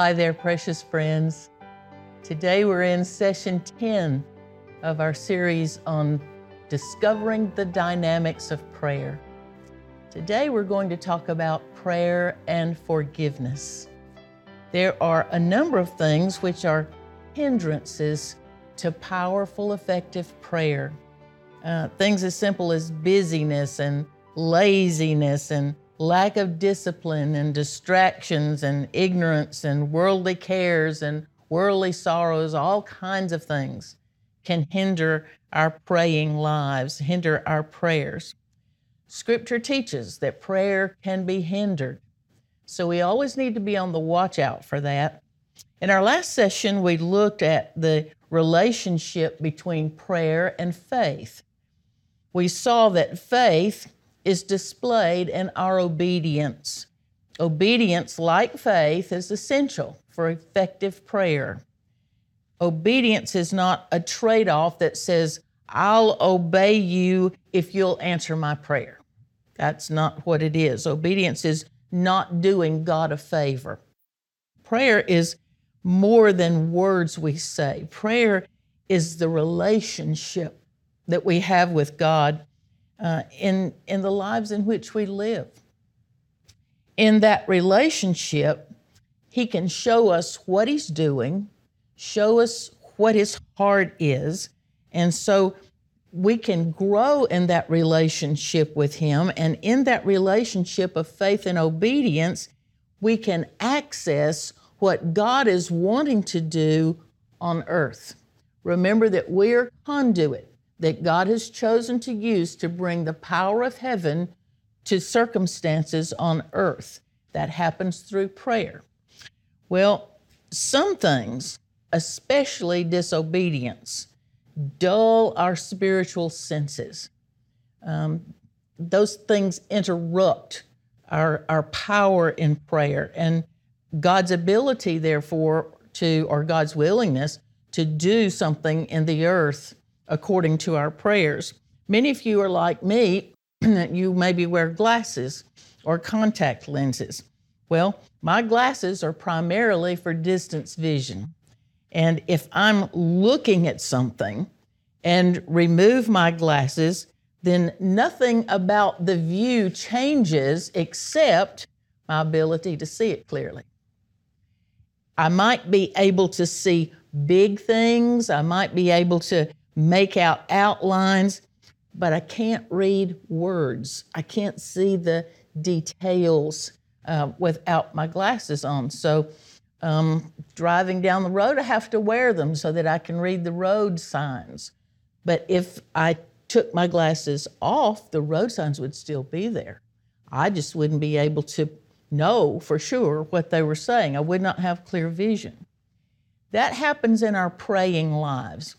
Hi there, precious friends. Today we're in session 10 of our series on discovering the dynamics of prayer. Today we're going to talk about prayer and forgiveness. There are a number of things which are hindrances to powerful, effective prayer. Uh, things as simple as busyness and laziness and lack of discipline and distractions and ignorance and worldly cares and worldly sorrows, all kinds of things can hinder our praying lives, hinder our prayers. Scripture teaches that prayer can be hindered. So we always need to be on the watch out for that. In our last session, we looked at the relationship between prayer and faith. We saw that faith is displayed in our obedience. Obedience, like faith, is essential for effective prayer. Obedience is not a trade off that says, I'll obey you if you'll answer my prayer. That's not what it is. Obedience is not doing God a favor. Prayer is more than words we say, prayer is the relationship that we have with God uh, in, in the lives in which we live. In that relationship, He can show us what He's doing, show us what His heart is, and so we can grow in that relationship with Him. And in that relationship of faith and obedience, we can access what God is wanting to do on earth. Remember that we're conduit that God has chosen to use to bring the power of heaven to circumstances on earth. That happens through prayer. Well, some things, especially disobedience, dull our spiritual senses. Um, those things interrupt our, our power in prayer and God's ability, therefore, to, or God's willingness to do something in the earth according to our prayers. Many of you are like me, you maybe wear glasses or contact lenses. Well, my glasses are primarily for distance vision. And if I'm looking at something and remove my glasses, then nothing about the view changes except my ability to see it clearly. I might be able to see big things, I might be able to make out outlines, but I can't read words. I can't see the details uh, without my glasses on. So, um, driving down the road, I have to wear them so that I can read the road signs. But if I took my glasses off, the road signs would still be there. I just wouldn't be able to know for sure what they were saying. I would not have clear vision. That happens in our praying lives.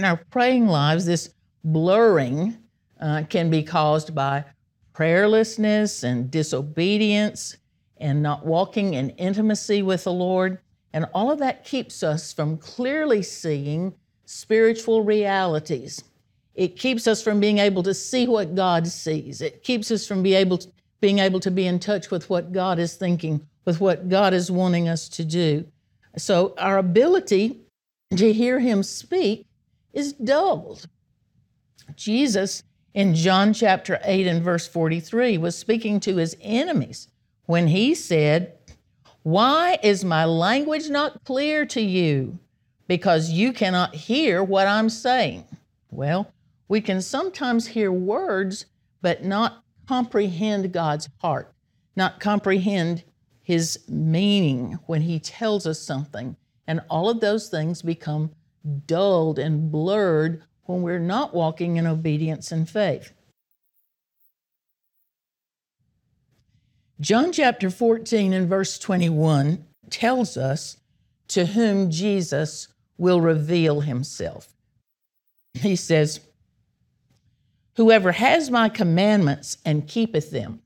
In our praying lives, this blurring uh, can be caused by prayerlessness and disobedience and not walking in intimacy with the Lord. And all of that keeps us from clearly seeing spiritual realities. It keeps us from being able to see what God sees. It keeps us from be able to, being able to be in touch with what God is thinking, with what God is wanting us to do. So our ability to hear Him speak is doubled. Jesus in John chapter 8 and verse 43 was speaking to his enemies when he said, Why is my language not clear to you? Because you cannot hear what I'm saying. Well, we can sometimes hear words, but not comprehend God's heart, not comprehend his meaning when he tells us something. And all of those things become dulled and blurred when we're not walking in obedience and faith. John chapter 14 and verse 21 tells us to whom Jesus will reveal himself. He says, Whoever has my commandments and keepeth them,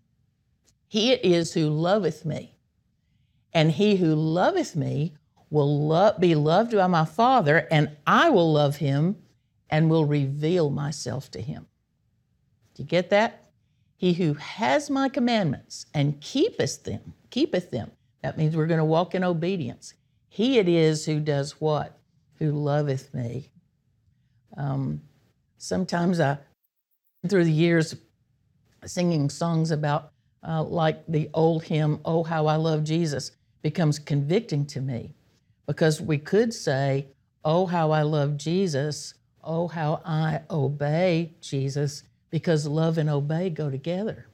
he it is who loveth me. And he who loveth me will lo- be loved by my Father, and I will love him and will reveal myself to him. Do you get that? He who has my commandments and keepeth them, keepeth them. That means we're going to walk in obedience. He it is who does what? Who loveth me. Um, sometimes I, through the years, singing songs about, uh, like the old hymn, Oh, How I Love Jesus, becomes convicting to me because we could say, Oh, how I love Jesus. Oh, how I obey Jesus, because love and obey go together.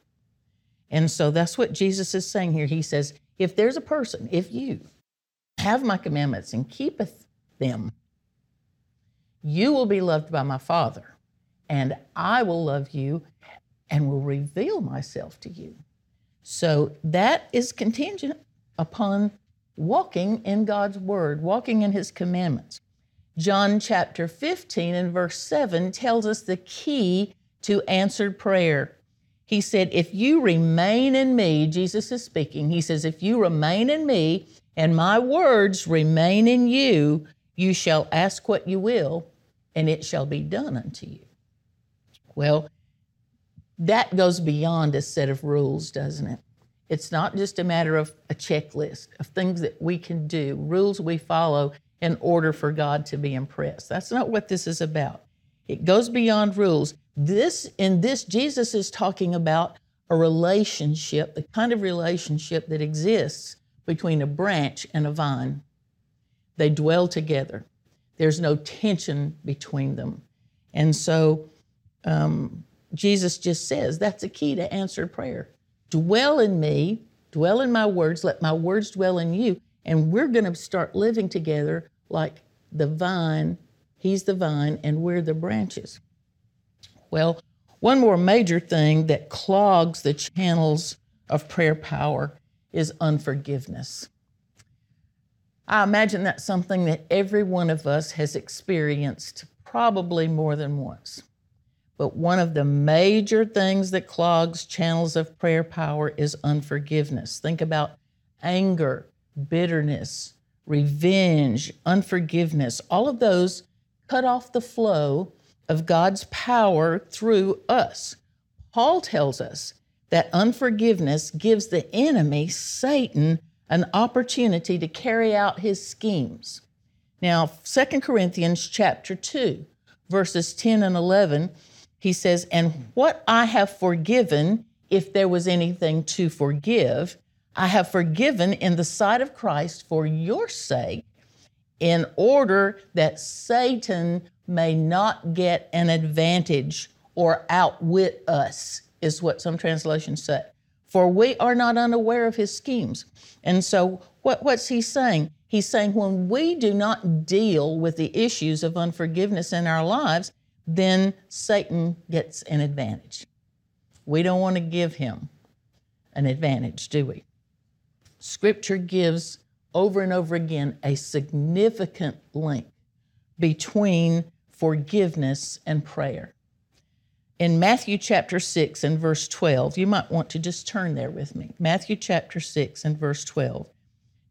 And so that's what Jesus is saying here. He says, If there's a person, if you have my commandments and keepeth them, you will be loved by my Father, and I will love you and will reveal myself to you. So that is contingent upon walking in God's word, walking in his commandments. John chapter 15 and verse 7 tells us the key to answered prayer. He said, If you remain in me, Jesus is speaking, he says, If you remain in me and my words remain in you, you shall ask what you will, and it shall be done unto you. Well, that goes beyond a set of rules, doesn't it? It's not just a matter of a checklist of things that we can do, rules we follow in order for God to be impressed. That's not what this is about. It goes beyond rules. This in this Jesus is talking about a relationship, the kind of relationship that exists between a branch and a vine. They dwell together. There's no tension between them. And so um, Jesus just says that's a key to answered prayer. Dwell in me, dwell in my words, let my words dwell in you, and we're going to start living together like the vine. He's the vine, and we're the branches. Well, one more major thing that clogs the channels of prayer power is unforgiveness. I imagine that's something that every one of us has experienced probably more than once. But one of the major things that clogs channels of prayer power is unforgiveness. Think about anger, bitterness, revenge, unforgiveness. All of those cut off the flow of God's power through us. Paul tells us that unforgiveness gives the enemy, Satan, an opportunity to carry out his schemes. Now, 2 Corinthians chapter 2, verses 10 and 11, he says, And what I have forgiven, if there was anything to forgive, I have forgiven in the sight of Christ for your sake, in order that Satan may not get an advantage or outwit us is what some translations say. For we are not unaware of his schemes. And so, what, what's he saying? He's saying when we do not deal with the issues of unforgiveness in our lives, then Satan gets an advantage. We don't want to give him an advantage, do we? Scripture gives over and over again a significant link between forgiveness and prayer in Matthew chapter 6 and verse 12, you might want to just turn there with me. Matthew chapter 6 and verse 12.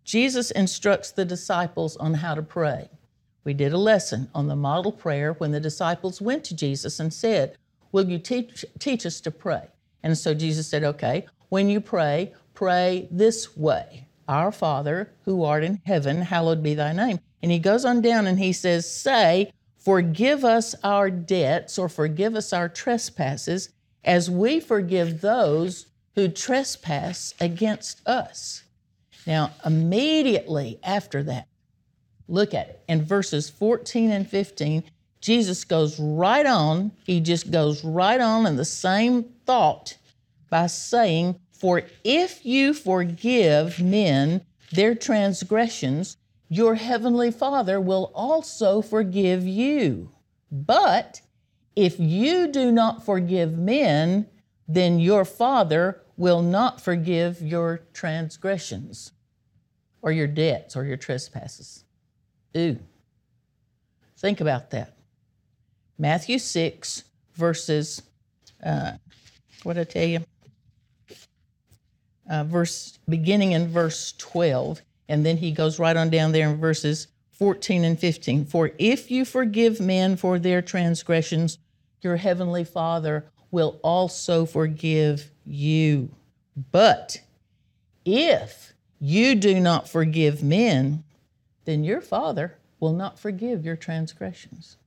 Jesus instructs the disciples on how to pray. We did a lesson on the model prayer when the disciples went to Jesus and said, Will you teach, teach us to pray? And so Jesus said, Okay, when you pray, pray this way Our Father, who art in heaven, hallowed be thy name. And he goes on down and he says, Say, Forgive us our debts or forgive us our trespasses as we forgive those who trespass against us. Now, immediately after that, look at it. In verses 14 and 15, Jesus goes right on. He just goes right on in the same thought by saying, For if you forgive men their transgressions, your heavenly Father will also forgive you. But if you do not forgive men, then your Father will not forgive your transgressions or your debts or your trespasses. Ooh. Think about that. Matthew 6, verses, uh, what did I tell you? Uh, verse beginning in verse 12 and then he goes right on down there in verses 14 and 15. For if you forgive men for their transgressions, your heavenly Father will also forgive you. But if you do not forgive men, then your Father will not forgive your transgressions.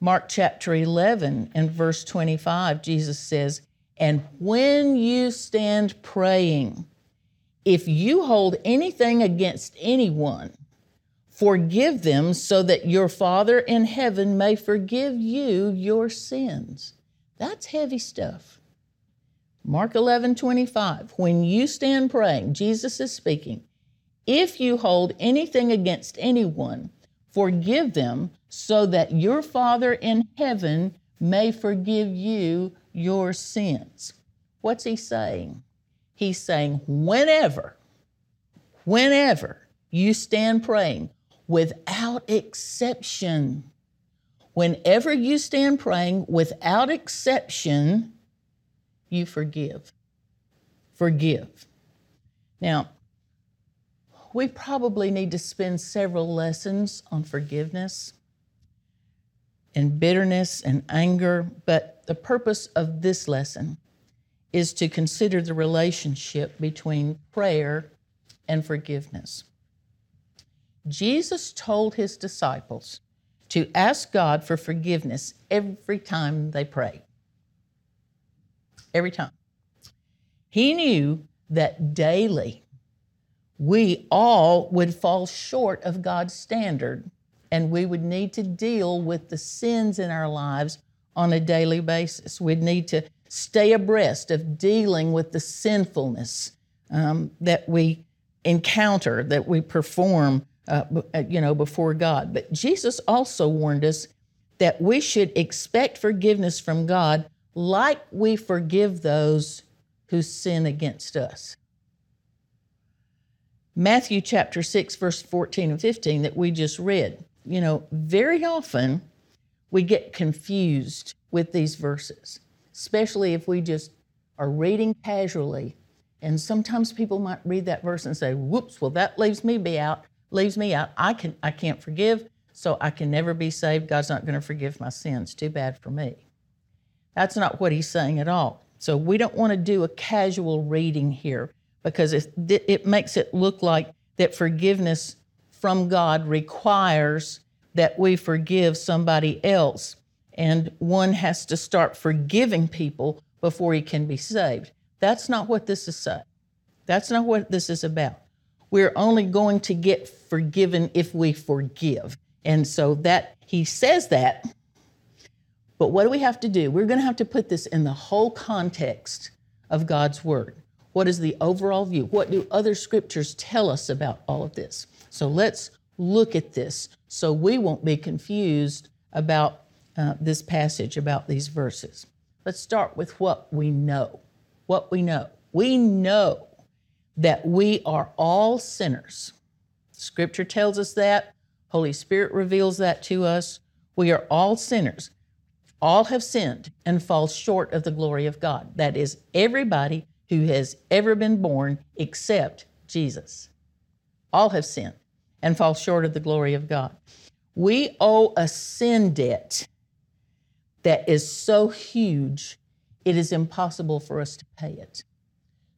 Mark chapter 11 and verse 25, Jesus says, And when you stand praying, if you hold anything against anyone, forgive them so that your Father in heaven may forgive you your sins. That's heavy stuff. Mark 11, 25. When you stand praying, Jesus is speaking. If you hold anything against anyone, forgive them so that your Father in heaven may forgive you your sins. What's he saying? He's saying, whenever, whenever you stand praying, without exception, whenever you stand praying without exception, you forgive. Forgive. Now, we probably need to spend several lessons on forgiveness and bitterness and anger, but the purpose of this lesson is to consider the relationship between prayer and forgiveness. Jesus told his disciples to ask God for forgiveness every time they prayed every time. He knew that daily we all would fall short of God's standard and we would need to deal with the sins in our lives on a daily basis. We'd need to stay abreast of dealing with the sinfulness um, that we encounter, that we perform, uh, uh you know, before God. But Jesus also warned us that we should expect forgiveness from God like we forgive those who sin against us. Matthew chapter 6, verse 14 and 15 that we just read. You know, very often we get confused with these verses, especially if we just are reading casually. And sometimes people might read that verse and say, whoops, well, that leaves me be out, leaves me out. I can I can't forgive, so I can never be saved. God's not going to forgive my sins. Too bad for me. That's not what he's saying at all. So we don't want to do a casual reading here because it, it makes it look like that forgiveness from God requires that we forgive somebody else. And one has to start forgiving people before he can be saved. That's not what this is saying. That's not what this is about. We're only going to get forgiven if we forgive. And so that he says that but what do we have to do? We're going to have to put this in the whole context of God's Word. What is the overall view? What do other scriptures tell us about all of this? So let's look at this so we won't be confused about uh, this passage, about these verses. Let's start with what we know. What we know. We know that we are all sinners. Scripture tells us that. Holy Spirit reveals that to us. We are all sinners. All have sinned and fall short of the glory of God. That is, everybody who has ever been born except Jesus. All have sinned and fall short of the glory of God. We owe a sin debt that is so huge, it is impossible for us to pay it.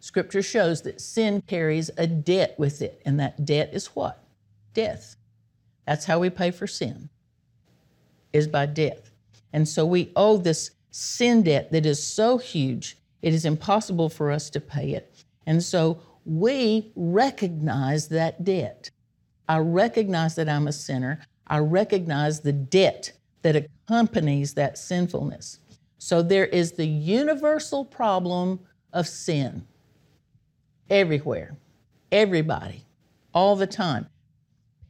Scripture shows that sin carries a debt with it, and that debt is what? Death. That's how we pay for sin, is by death. And so we owe this sin debt that is so huge, it is impossible for us to pay it. And so we recognize that debt. I recognize that I'm a sinner. I recognize the debt that accompanies that sinfulness. So there is the universal problem of sin everywhere, everybody, all the time.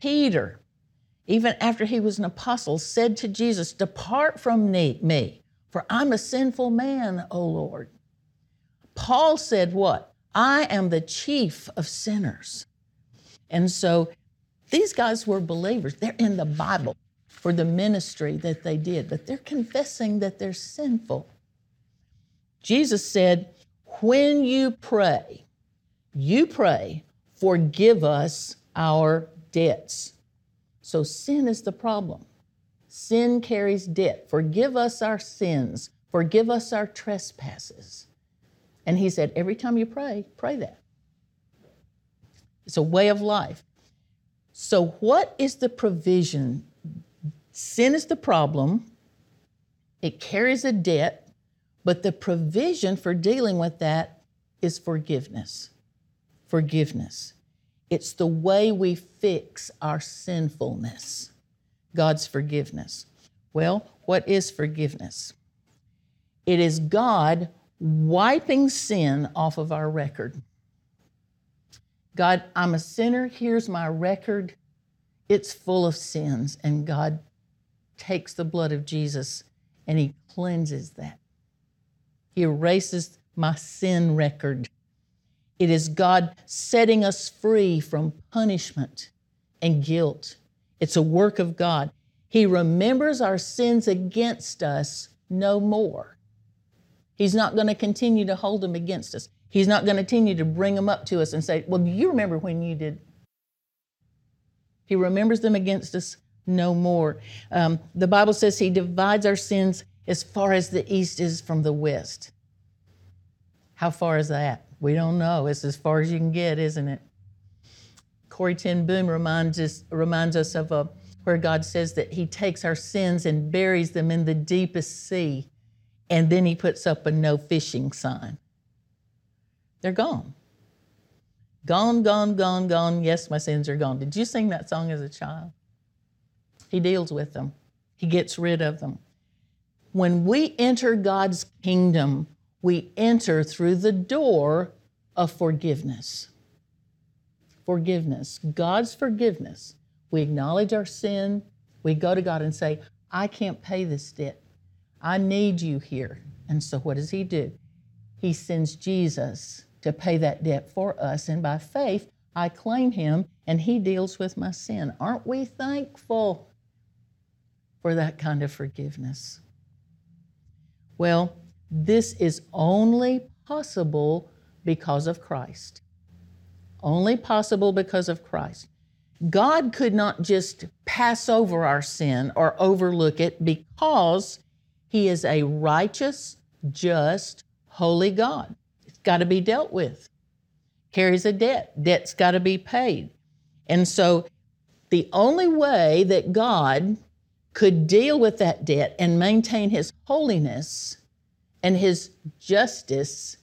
Peter even after he was an apostle, said to Jesus, Depart from me, for I'm a sinful man, O Lord. Paul said, What? I am the chief of sinners. And so these guys were believers. They're in the Bible for the ministry that they did, but they're confessing that they're sinful. Jesus said, When you pray, you pray, forgive us our debts so sin is the problem. Sin carries debt. Forgive us our sins. Forgive us our trespasses. And he said, every time you pray, pray that. it's a way of life. So, what is the provision? Sin is the problem, it carries a debt, but the provision for dealing with that is forgiveness. Forgiveness. It's the way we fix our sinfulness, God's forgiveness. Well, what is forgiveness? It is God wiping sin off of our record. God, I'm a sinner. Here's my record. It's full of sins. And God takes the blood of Jesus and He cleanses that. He erases my sin record. It is God setting us free from punishment and guilt. It's a work of God. He remembers our sins against us no more. He's not going to continue to hold them against us. He's not going to continue to bring them up to us and say, Well, do you remember when you did? He remembers them against us no more. Um, the Bible says He divides our sins as far as the east is from the west. How far is that? We don't know. It's as far as you can get, isn't it? Corrie ten Boom reminds us, reminds us of a, where God says that He takes our sins and buries them in the deepest sea, and then He puts up a no fishing sign. They're gone. Gone, gone, gone, gone. Yes, my sins are gone. Did you sing that song as a child? He deals with them, He gets rid of them. When we enter God's kingdom, we enter through the door of forgiveness. Forgiveness, God's forgiveness. We acknowledge our sin. We go to God and say, I can't pay this debt. I need you here. And so what does He do? He sends Jesus to pay that debt for us. And by faith, I claim him and he deals with my sin. Aren't we thankful for that kind of forgiveness? Well, this is only possible because of Christ. Only possible because of Christ. God could not just pass over our sin or overlook it because He is a righteous, just, holy God It's got to be dealt with. Carries a debt. Debt's got to be paid. And so the only way that God could deal with that debt and maintain his holiness and his justice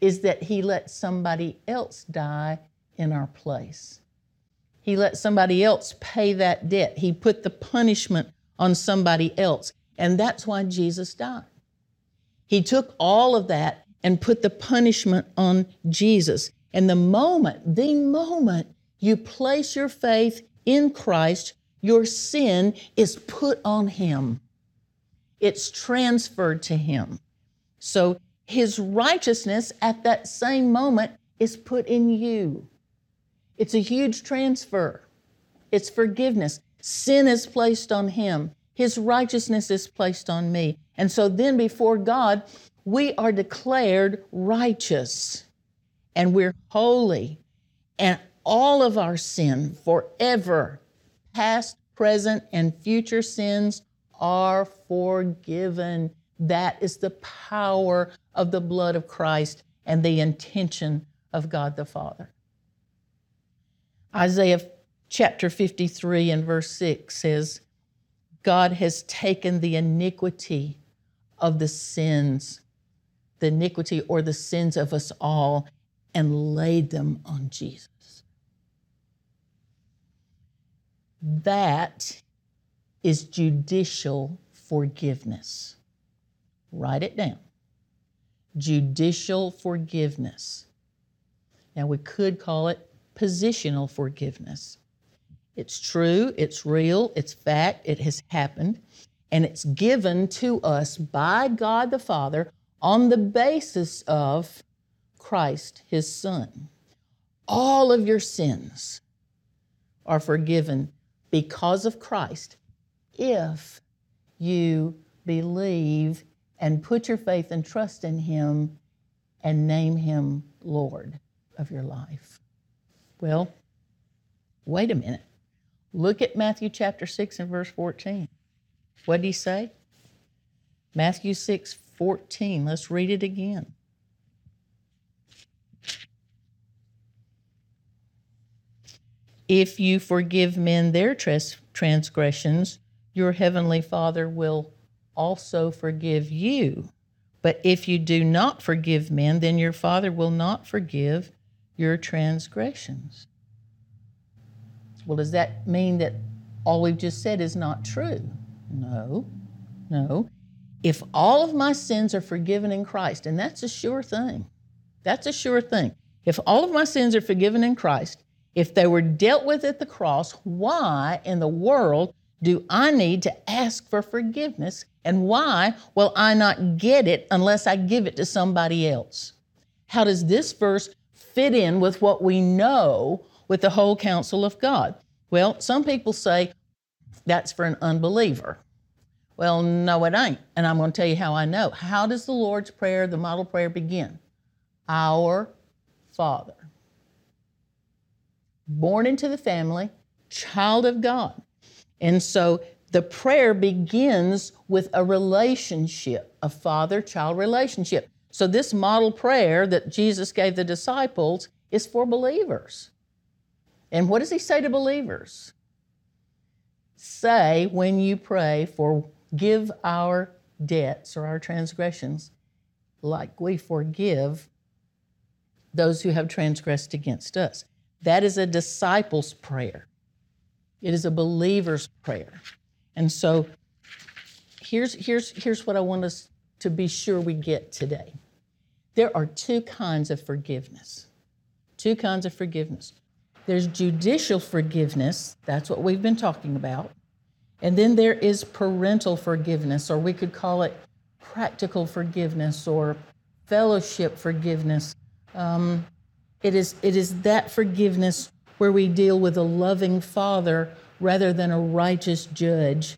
is that he let somebody else die in our place. He let somebody else pay that debt. He put the punishment on somebody else. And that's why Jesus died. He took all of that and put the punishment on Jesus. And the moment, the moment you place your faith in Christ, your sin is put on Him. It's transferred to Him. So His righteousness at that same moment is put in you. It's a huge transfer, it's forgiveness. Sin is placed on Him, His righteousness is placed on me. And so then before God, we are declared righteous and we're holy, and all of our sin forever, past, present, and future sins are forgiven. That is the power of the blood of Christ and the intention of God the Father. Isaiah chapter 53 and verse 6 says, God has taken the iniquity of the sins the iniquity or the sins of us all and laid them on Jesus. That is judicial forgiveness. Write it down. Judicial forgiveness. Now, we could call it positional forgiveness. It's true, it's real, it's fact, it has happened, and it's given to us by God the Father on the basis of Christ, his Son. All of your sins are forgiven because of Christ if you believe and put your faith and trust in him and name him Lord of your life. Well, wait a minute. Look at Matthew chapter 6 and verse 14. What did he say? Matthew 6 14. Let's read it again. if you forgive men their trans- transgressions, your heavenly Father will also forgive you. But if you do not forgive men, then your Father will not forgive your transgressions. Well, does that mean that all we've just said is not true? No, no. If all of my sins are forgiven in Christ, and that's a sure thing, that's a sure thing. If all of my sins are forgiven in Christ, if they were dealt with at the cross, why in the world do I need to ask for forgiveness? And why will I not get it unless I give it to somebody else? How does this verse fit in with what we know with the whole counsel of God? Well, some people say that's for an unbeliever. Well, no, it ain't. And I'm going to tell you how I know. How does the Lord's Prayer, the model prayer, begin? Our Father. Born into the family, child of God. And so the prayer begins with a relationship, a father child relationship. So, this model prayer that Jesus gave the disciples is for believers. And what does he say to believers? Say when you pray, forgive our debts or our transgressions, like we forgive those who have transgressed against us. That is a disciple's prayer. It is a believer's prayer. And so here's, here's, here's what I want us to be sure we get today. There are two kinds of forgiveness. Two kinds of forgiveness. There's judicial forgiveness, that's what we've been talking about. And then there is parental forgiveness, or we could call it practical forgiveness or fellowship forgiveness. Um, it, is, it is that forgiveness where we deal with a loving father rather than a righteous judge.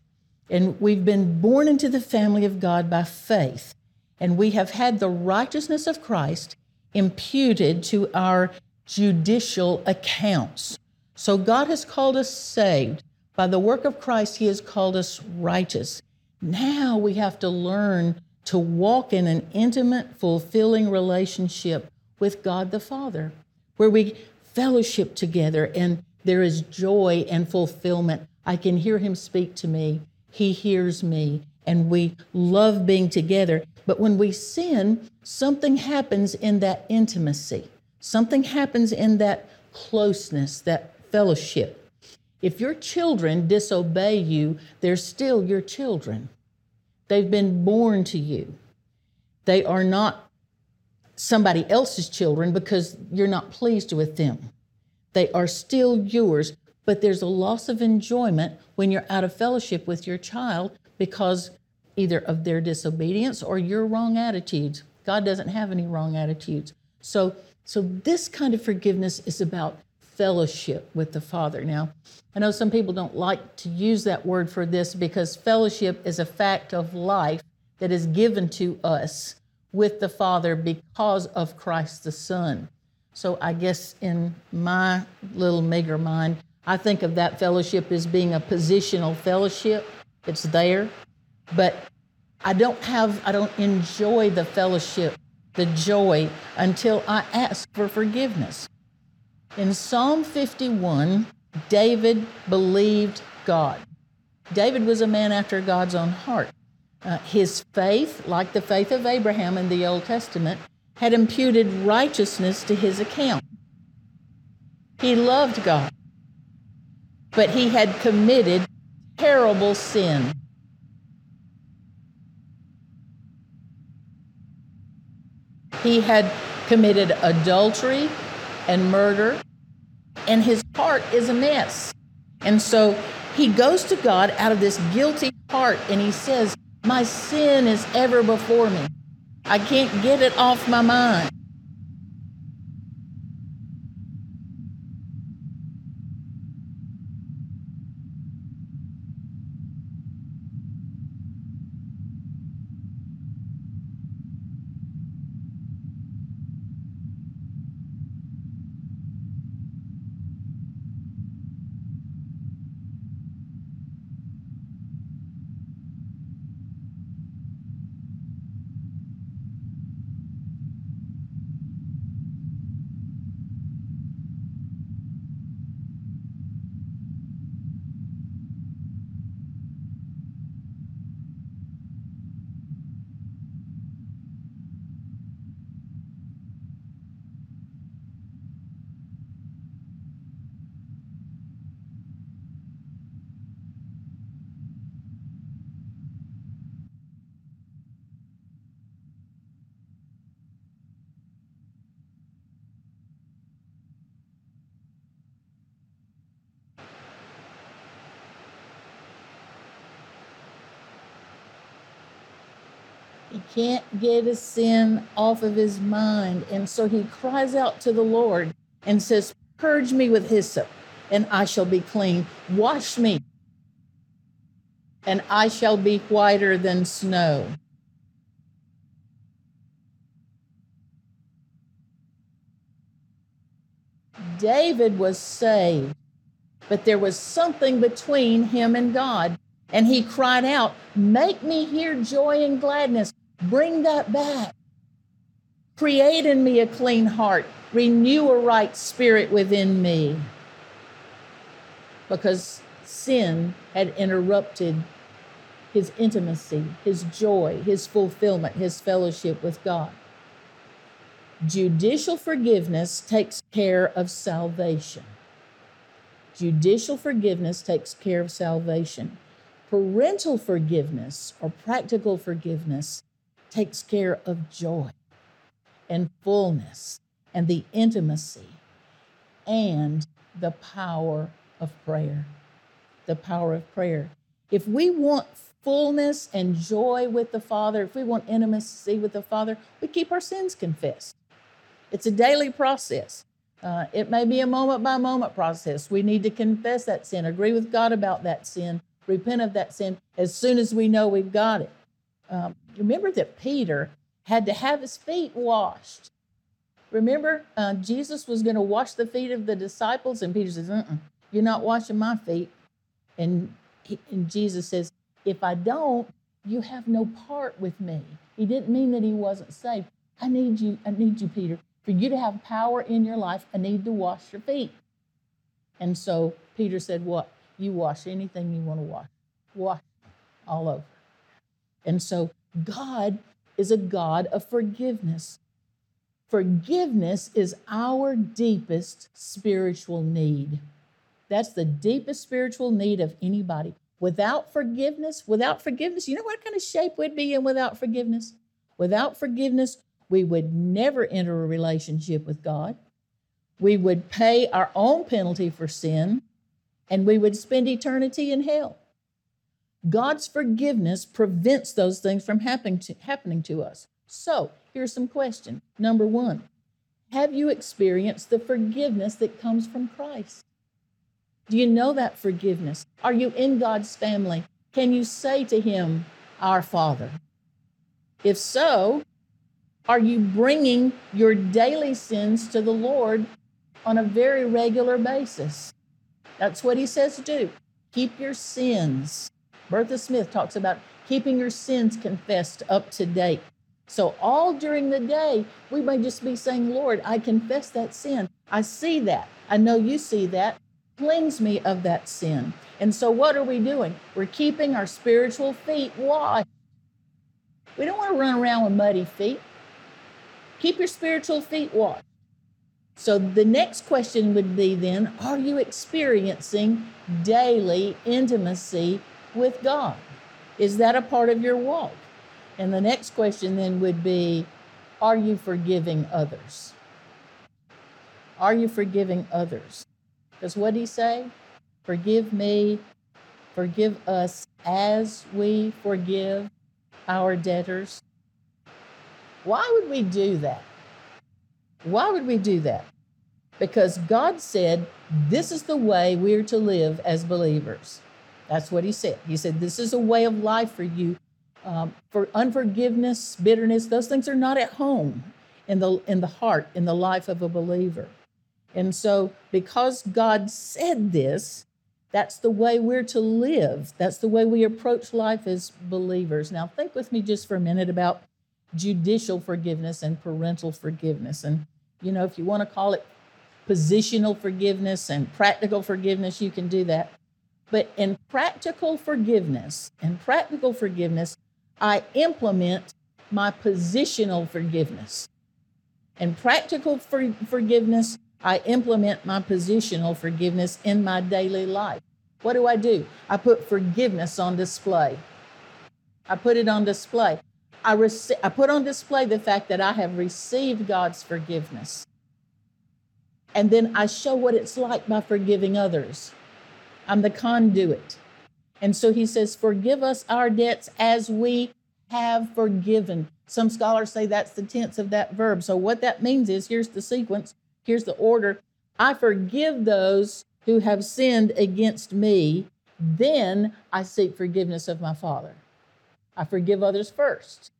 And we've been born into the family of God by faith, and we have had the righteousness of Christ imputed to our judicial accounts. So God has called us saved. By the work of Christ, He has called us righteous. Now we have to learn to walk in an intimate, fulfilling relationship with God the Father, where we fellowship together and there is joy and fulfillment. I can hear Him speak to me, He hears me, and we love being together. But when we sin, something happens in that intimacy. Something happens in that closeness, that fellowship. If your children disobey you, they're still your children. They've been born to you. They are not somebody else's children because you're not pleased with them. They are still yours, but there's a loss of enjoyment when you're out of fellowship with your child because either of their disobedience or your wrong attitudes. God doesn't have any wrong attitudes. So so, this kind of forgiveness is about fellowship with the Father. Now, I know some people don't like to use that word for this because fellowship is a fact of life that is given to us with the Father because of Christ the Son. So, I guess in my little meager mind, I think of that fellowship as being a positional fellowship. It's there, but I don't have, I don't enjoy the fellowship the joy until I ask for forgiveness. In Psalm 51, David believed God. David was a man after God's own heart. Uh, his faith, like the faith of Abraham in the Old Testament, had imputed righteousness to his account. He loved God, but he had committed terrible sin. He had committed adultery and murder, and his heart is a mess. And so he goes to God out of this guilty heart and he says, My sin is ever before me. I can't get it off my mind. Can't get a sin off of his mind. And so he cries out to the Lord and says, Purge me with hyssop, and I shall be clean. Wash me, and I shall be whiter than snow. David was saved, but there was something between him and God. And he cried out, Make me hear joy and gladness. Bring that back. Create in me a clean heart. Renew a right spirit within me. Because sin had interrupted his intimacy, his joy, his fulfillment, his fellowship with God. Judicial forgiveness takes care of salvation. Judicial forgiveness takes care of salvation. Parental forgiveness or practical forgiveness takes care of joy and fullness and the intimacy and the power of prayer. The power of prayer. If we want fullness and joy with the Father, if we want intimacy with the Father, we keep our sins confessed. It's a daily process. Uh, it may be a moment by moment process. We need to confess that sin, agree with God about that sin, repent of that sin as soon as we know we've got it. Um, remember that Peter had to have his feet washed. Remember, uh, Jesus was going to wash the feet of the disciples, and Peter says, You're not washing my feet. And, he, and Jesus says, If I don't, you have no part with me. He didn't mean that he wasn't saved. I need you, I need you, Peter. For you to have power in your life, I need to wash your feet. And so Peter said, What? You wash anything you want to wash. Wash all over. And so God is a God of forgiveness. Forgiveness is our deepest spiritual need. That's the deepest spiritual need of anybody. Without forgiveness, without forgiveness, you know what kind of shape we'd be in without forgiveness? Without forgiveness, we would never enter a relationship with God. We would pay our own penalty for sin, and we would spend eternity in hell. God's forgiveness prevents those things from happening to, happening to us. So, here's some questions. Number one, have you experienced the forgiveness that comes from Christ? Do you know that forgiveness? Are you in God's family? Can you say to Him, Our Father? If so, are you bringing your daily sins to the Lord on a very regular basis? That's what he says to do. Keep your sins. Bertha Smith talks about keeping your sins confessed up to date. So, all during the day, we may just be saying, Lord, I confess that sin. I see that. I know you see that. Cleanse me of that sin. And so, what are we doing? We're keeping our spiritual feet washed. We don't want to run around with muddy feet. Keep your spiritual feet washed. So the next question would be then are you experiencing daily intimacy with God? Is that a part of your walk? And the next question then would be are you forgiving others? Are you forgiving others? Because what did he say? Forgive me, forgive us as we forgive our debtors. Why would we do that? Why would we do that? Because God said, This is the way we're to live as believers. That's what He said. He said, This is a way of life for you. Um, for unforgiveness, bitterness, those things are not at home in the, in the heart, in the life of a believer. And so, because God said this, that's the way we're to live. That's the way we approach life as believers. Now, think with me just for a minute about judicial forgiveness and parental forgiveness. And, you know, if you want to call it positional forgiveness and practical forgiveness, you can do that. But in practical forgiveness, in practical forgiveness, I implement my positional forgiveness. In practical for- forgiveness, I implement my positional forgiveness in my daily life. What do I do? I put forgiveness on display. I put it on display. I, rec- I put on display the fact that I have received God's forgiveness. And then I show what it's like by forgiving others. I'm the conduit. And so he says, Forgive us our debts as we have forgiven. Some scholars say that's the tense of that verb. So, what that means is here's the sequence, here's the order I forgive those who have sinned against me, then I seek forgiveness of my Father. I forgive others first,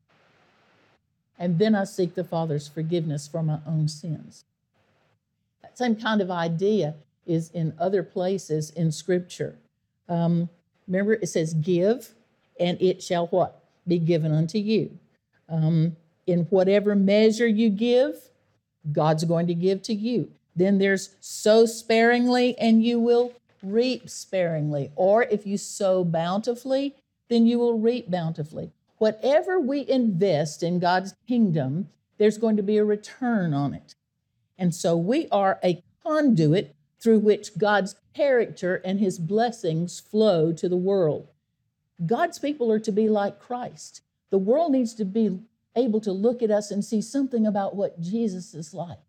and then I seek the Father's forgiveness for my own sins. That same kind of idea is in other places in Scripture. Um, remember, it says, Give, and it shall what? Be given unto you. Um, in whatever measure you give, God's going to give to you. Then there's sow sparingly and you will reap sparingly. Or if you sow bountifully, then you will reap bountifully. Whatever we invest in God's kingdom, there's going to be a return on it. And so we are a conduit through which God's character and his blessings flow to the world. God's people are to be like Christ. The world needs to be able to look at us and see something about what Jesus is like.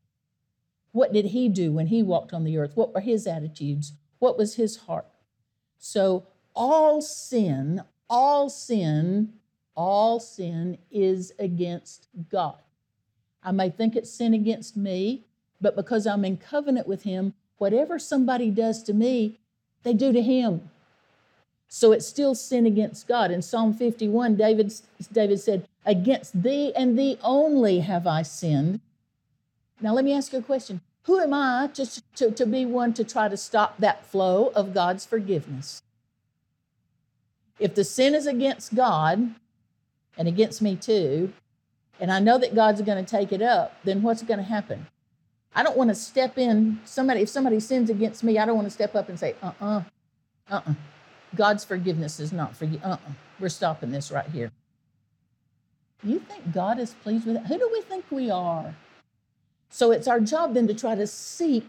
What did he do when he walked on the earth? What were his attitudes? What was his heart? So, all sin, all sin, all sin is against God. I may think it's sin against me, but because I'm in covenant with him, whatever somebody does to me, they do to him. So it's still sin against God. In Psalm 51, David, David said, Against thee and thee only have I sinned now, let me ask you a question. Who am I to, to, to be one to try to stop that flow of God's forgiveness? If the sin is against God and against me too, and I know that God's going to take it up, then what's going to happen? I don't want to step in. Somebody, if somebody sins against me, I don't want to step up and say, uh uh-uh, uh, uh-uh. God's forgiveness is not for you. Uh uh-uh. We're stopping this right here. You think God is pleased with it? Who do we think we are? So it's our job then to try to seek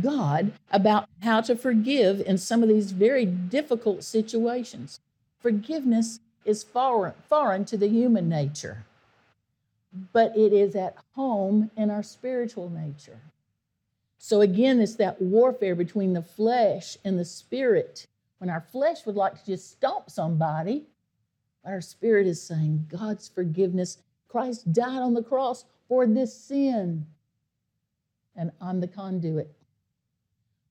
God about how to forgive in some of these very difficult situations. Forgiveness is foreign, foreign to the human nature, but it is at home in our spiritual nature. So again, it's that warfare between the flesh and the spirit. When our flesh would like to just stomp somebody, but our spirit is saying, God's forgiveness. Christ died on the cross for this sin and I'm the conduit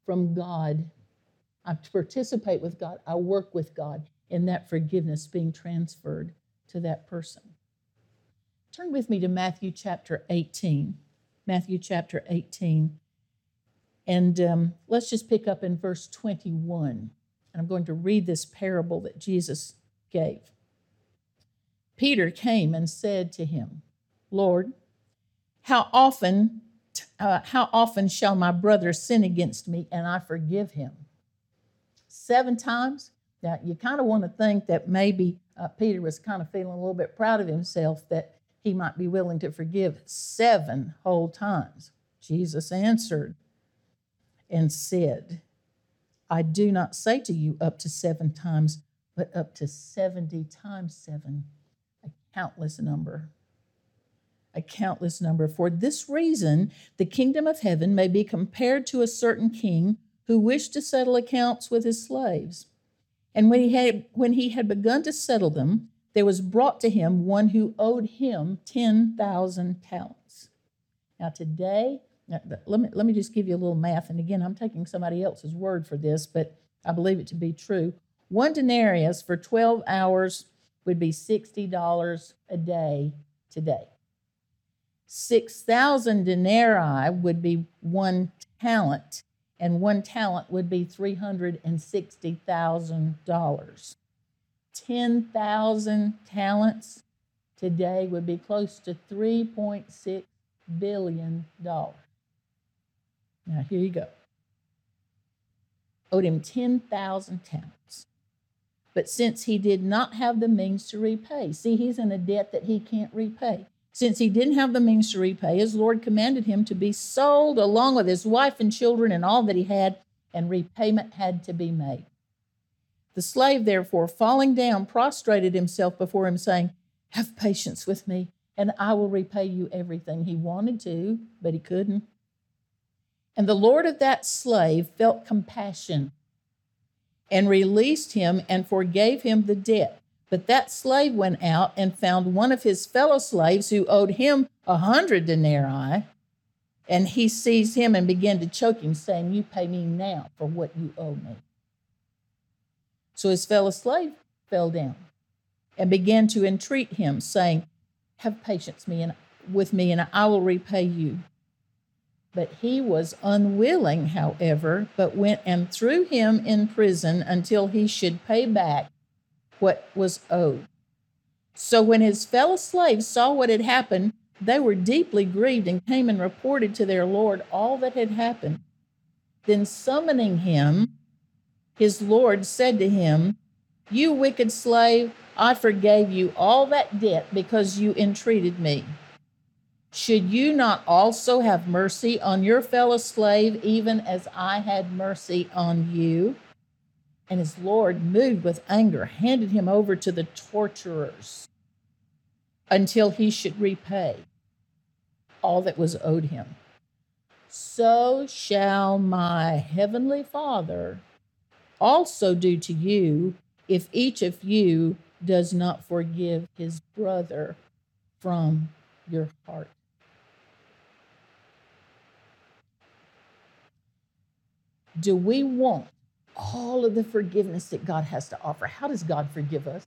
from God. I participate with God, I work with God in that forgiveness being transferred to that person. Turn with me to Matthew chapter 18. Matthew chapter 18. And um, let's just pick up in verse 21. And I'm going to read this parable that Jesus gave. Peter came and said to him, Lord, how often uh, How often shall my brother sin against me and I forgive him? Seven times? Now, you kind of want to think that maybe uh, Peter was kind of feeling a little bit proud of himself that he might be willing to forgive seven whole times. Jesus answered and said, I do not say to you up to seven times, but up to 70 times seven, a countless number a countless number. For this reason, the kingdom of heaven may be compared to a certain king who wished to settle accounts with his slaves. And when he had, when he had begun to settle them, there was brought to him one who owed him 10,000 talents. Now, today, let me, let me just give you a little math. And again, I'm taking somebody else's word for this, but I believe it to be true. One denarius for 12 hours would be $60 a day today. 6,000 denarii would be one talent, and one talent would be $360,000. 10,000 talents today would be close to $3.6 billion. Now, here you go. Owed him 10,000 talents. But since he did not have the means to repay, see, he's in a debt that he can't repay. Since he didn't have the means to repay, his Lord commanded him to be sold along with his wife and children and all that he had, and repayment had to be made. The slave, therefore, falling down, prostrated himself before him, saying, Have patience with me, and I will repay you everything. He wanted to, but he couldn't. And the Lord of that slave felt compassion and released him and forgave him the debt. But that slave went out and found one of his fellow slaves who owed him a hundred denarii. And he seized him and began to choke him, saying, You pay me now for what you owe me. So his fellow slave fell down and began to entreat him, saying, Have patience me and, with me, and I will repay you. But he was unwilling, however, but went and threw him in prison until he should pay back what was owed. So when his fellow slaves saw what had happened, they were deeply grieved and came and reported to their Lord all that had happened. Then summoning him, his Lord said to him, You wicked slave, I forgave you all that debt because you entreated me. Should you not also have mercy on your fellow slave, even as I had mercy on you? And his Lord, moved with anger, handed him over to the torturers until he should repay all that was owed him. So shall my heavenly Father also do to you if each of you does not forgive his brother from your heart. do we want all of the forgiveness that God has to offer? How does God forgive us?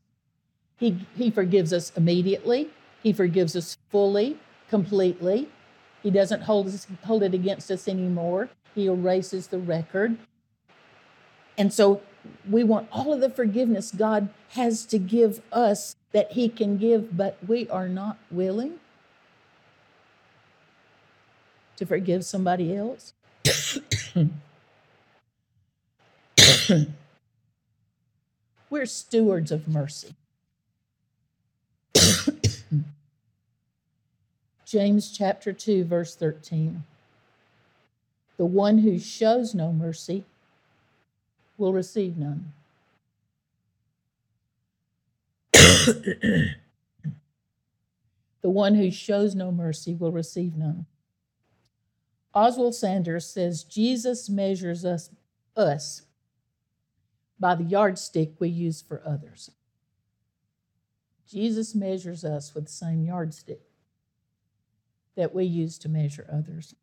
He, he forgives us immediately, He forgives us fully, completely. He doesn't hold, us, hold it against us anymore. He erases the record. And so we want all of the forgiveness God has to give us that He can give, but we are not willing to forgive somebody else. We're stewards of mercy. James chapter 2, verse 13. The one who shows no mercy will receive none. the one who shows no mercy will receive none. Oswald Sanders says Jesus measures us, us by the yardstick we use for others. Jesus measures us with the same yardstick that we use to measure others.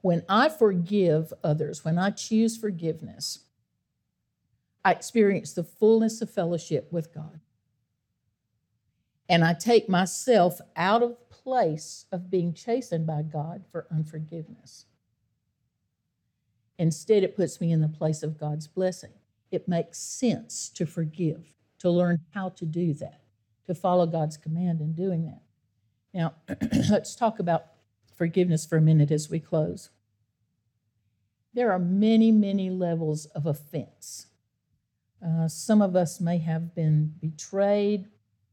When I forgive others, when I choose forgiveness, I experience the fullness of fellowship with God. And I take myself out of the place of being chastened by God for unforgiveness. Instead, it puts me in the place of God's blessing. It makes sense to forgive, to learn how to do that, to follow God's command in doing that. Now, let's talk about forgiveness for a minute as we close. There are many, many levels of offense. Uh, some of us may have been betrayed,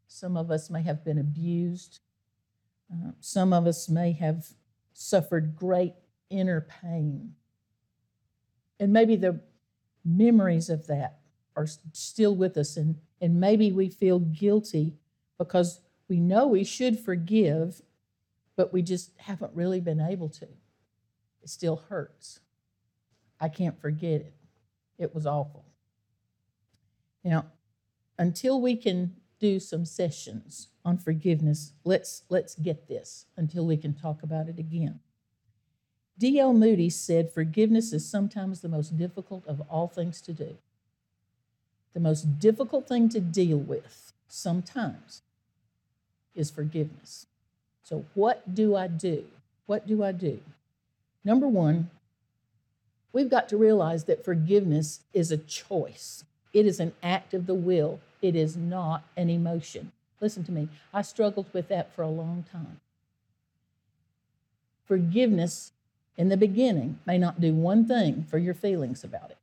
some of us may have been abused, uh, some of us may have suffered great inner pain and maybe the memories of that are still with us, and, and maybe we feel guilty because we know we should forgive, but we just haven't really been able to. It still hurts. I can't forget it. It was awful. Now, until we can do some sessions on forgiveness, let's let's get this until we can talk about it again. D.L. Moody said, Forgiveness is sometimes the most difficult of all things to do. The most difficult thing to deal with sometimes is forgiveness. So, what do I do? What do I do? Number one, we've got to realize that forgiveness is a choice, it is an act of the will, it is not an emotion. Listen to me, I struggled with that for a long time. Forgiveness in the beginning may not do one thing for your feelings about it.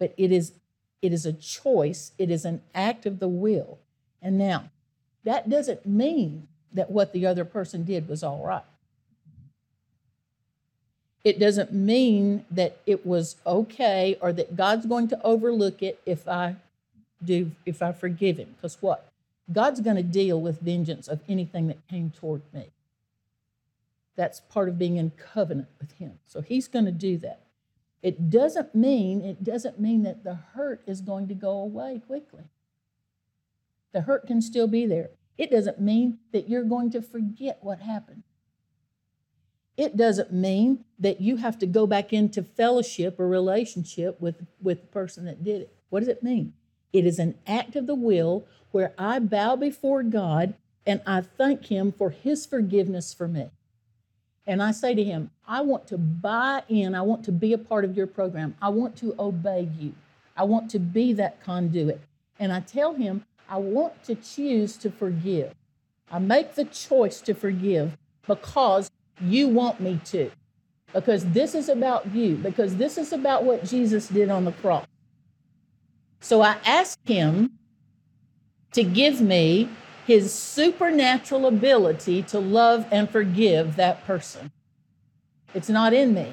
But it is it is a choice, it is an act of the will. And now, that doesn't mean that what the other person did was all right. It doesn't mean that it was okay or that God's going to overlook it if I do if I forgive him. Because what? God's going to deal with vengeance of anything that came toward me. That's part of being in covenant with him. So he's going to do that. It doesn't mean it doesn't mean that the hurt is going to go away quickly. The hurt can still be there. It doesn't mean that you're going to forget what happened. It doesn't mean that you have to go back into fellowship or relationship with, with the person that did it. What does it mean? It is an act of the will where I bow before God and I thank Him for His forgiveness for me. And I say to Him, I want to buy in, I want to be a part of your program, I want to obey you, I want to be that conduit. And I tell Him, I want to choose to forgive. I make the choice to forgive because you want me to. Because this is about you, because this is about what Jesus did on the cross. So I ask him to give me his supernatural ability to love and forgive that person. It's not in me,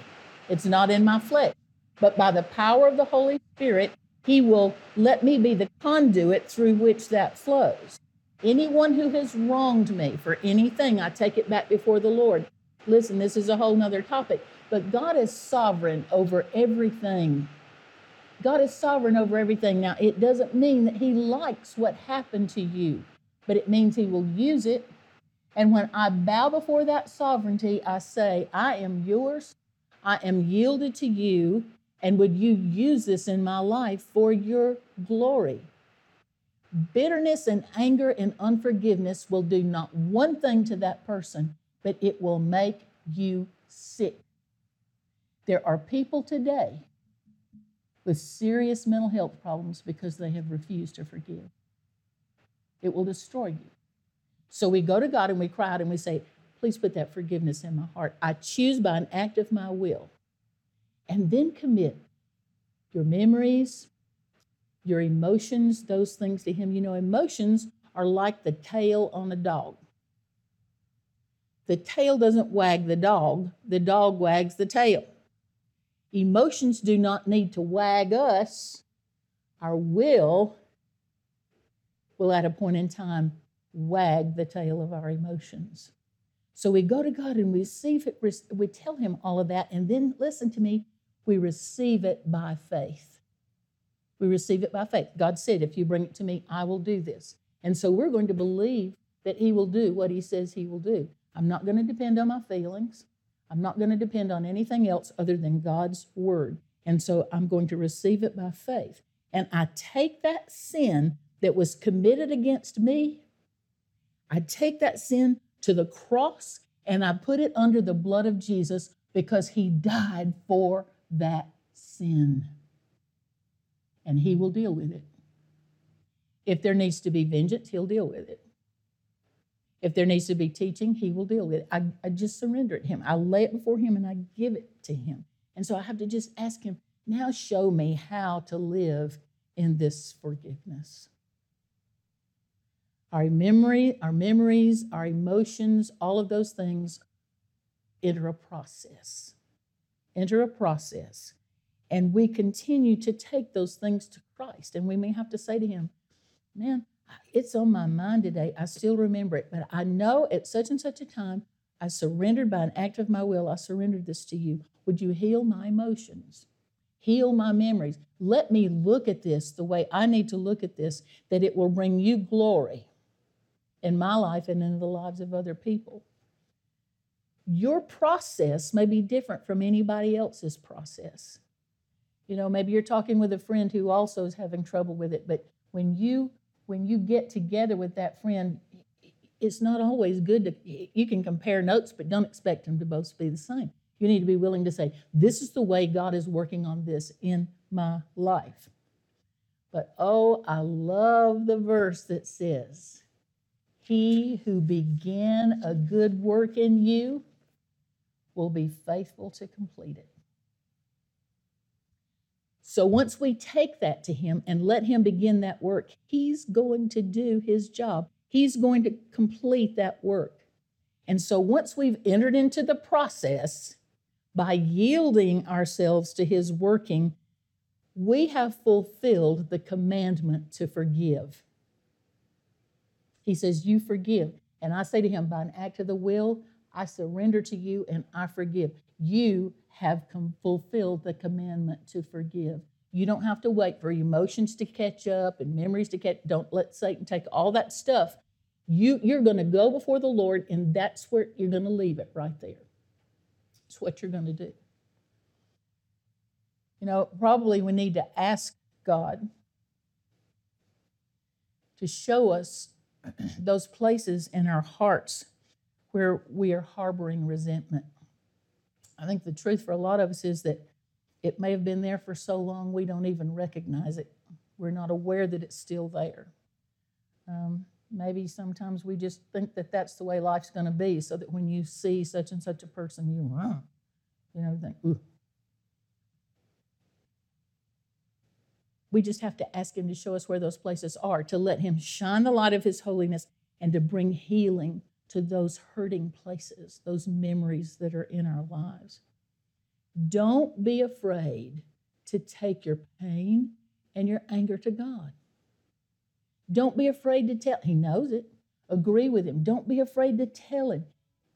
it's not in my flesh. But by the power of the Holy Spirit, he will let me be the conduit through which that flows. Anyone who has wronged me for anything, I take it back before the Lord. Listen, this is a whole nother topic, but God is sovereign over everything. God is sovereign over everything. Now, it doesn't mean that He likes what happened to you, but it means He will use it. And when I bow before that sovereignty, I say, I am yours. I am yielded to you. And would you use this in my life for your glory? Bitterness and anger and unforgiveness will do not one thing to that person but it will make you sick. There are people today with serious mental health problems because they have refused to forgive. It will destroy you. So we go to God and we cry out and we say, Please put that forgiveness in my heart. I choose by an act of my will. And then commit your memories, your emotions, those things to Him. You know, emotions are like the tail on a dog. The tail doesn't wag the dog, the dog wags the tail. Emotions do not need to wag us. Our will will, at a point in time, wag the tail of our emotions. So we go to God and we receive it, we tell Him all of that, and then listen to me, we receive it by faith. We receive it by faith. God said, If you bring it to me, I will do this. And so we're going to believe that He will do what He says He will do. I'm not going to depend on my feelings. I'm not going to depend on anything else other than God's word. And so I'm going to receive it by faith. And I take that sin that was committed against me, I take that sin to the cross and I put it under the blood of Jesus because he died for that sin. And he will deal with it. If there needs to be vengeance, he'll deal with it. If there needs to be teaching, he will deal with it. I, I just surrender it to him. I lay it before him and I give it to him. And so I have to just ask him, now show me how to live in this forgiveness. Our memory, our memories, our emotions, all of those things enter a process. Enter a process. And we continue to take those things to Christ. And we may have to say to him, Man, it's on my mind today. I still remember it, but I know at such and such a time, I surrendered by an act of my will. I surrendered this to you. Would you heal my emotions? Heal my memories. Let me look at this the way I need to look at this, that it will bring you glory in my life and in the lives of other people. Your process may be different from anybody else's process. You know, maybe you're talking with a friend who also is having trouble with it, but when you when you get together with that friend, it's not always good to, you can compare notes, but don't expect them to both be the same. You need to be willing to say, This is the way God is working on this in my life. But oh, I love the verse that says, He who began a good work in you will be faithful to complete it. So once we take that to Him and let Him begin that work, He's going to do His job. He's going to complete that work. And so once we've entered into the process by yielding ourselves to His working, we have fulfilled the commandment to forgive. He says, You forgive. And I say to him, by an act of the will, I surrender to you and I forgive. You have fulfilled the commandment to forgive. You don't have to wait for emotions to catch up and memories to catch. Don't let Satan take all that stuff. You, you're going to go before the Lord, and that's where you're going to leave it right there. It's what you're going to do. You know, probably we need to ask God to show us those places in our hearts where we are harboring resentment. I think the truth for a lot of us is that it may have been there for so long we don't even recognize it. We're not aware that it's still there. Um, maybe sometimes we just think that that's the way life's going to be, so that when you see such and such a person, you, run. you know, think, ooh. We just have to ask Him to show us where those places are, to let Him shine the light of His holiness and to bring healing to those hurting places, those memories that are in our lives. Don't be afraid to take your pain and your anger to God. Don't be afraid to tell. He knows it. Agree with him. Don't be afraid to tell him.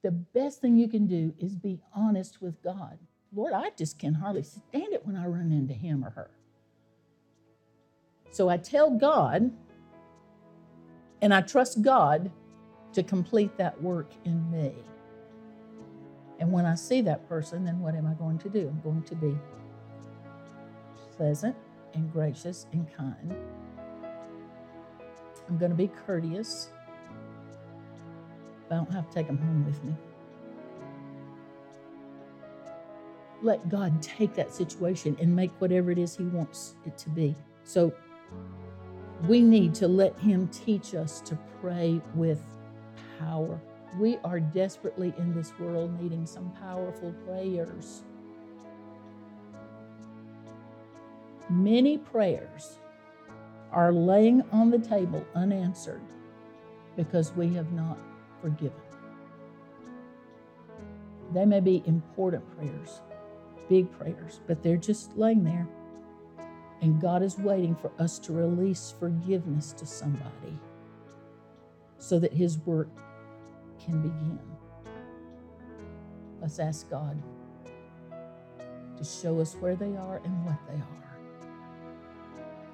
The best thing you can do is be honest with God. Lord, I just can hardly stand it when I run into him or her. So I tell God, and I trust God to complete that work in me. And when I see that person, then what am I going to do? I'm going to be pleasant and gracious and kind. I'm going to be courteous. I don't have to take them home with me. Let God take that situation and make whatever it is He wants it to be. So we need to let Him teach us to pray with power we are desperately in this world needing some powerful prayers. Many prayers are laying on the table unanswered because we have not forgiven. They may be important prayers, big prayers, but they're just laying there. And God is waiting for us to release forgiveness to somebody so that His work can begin. Let's ask God to show us where they are and what they are,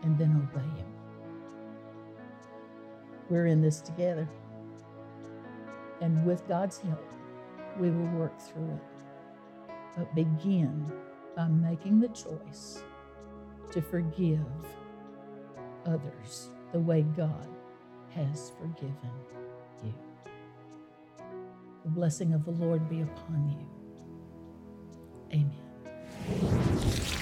and then obey Him. We're in this together. And with God's help, we will work through it. But begin by making the choice to forgive others the way God has forgiven you. The blessing of the Lord be upon you. Amen.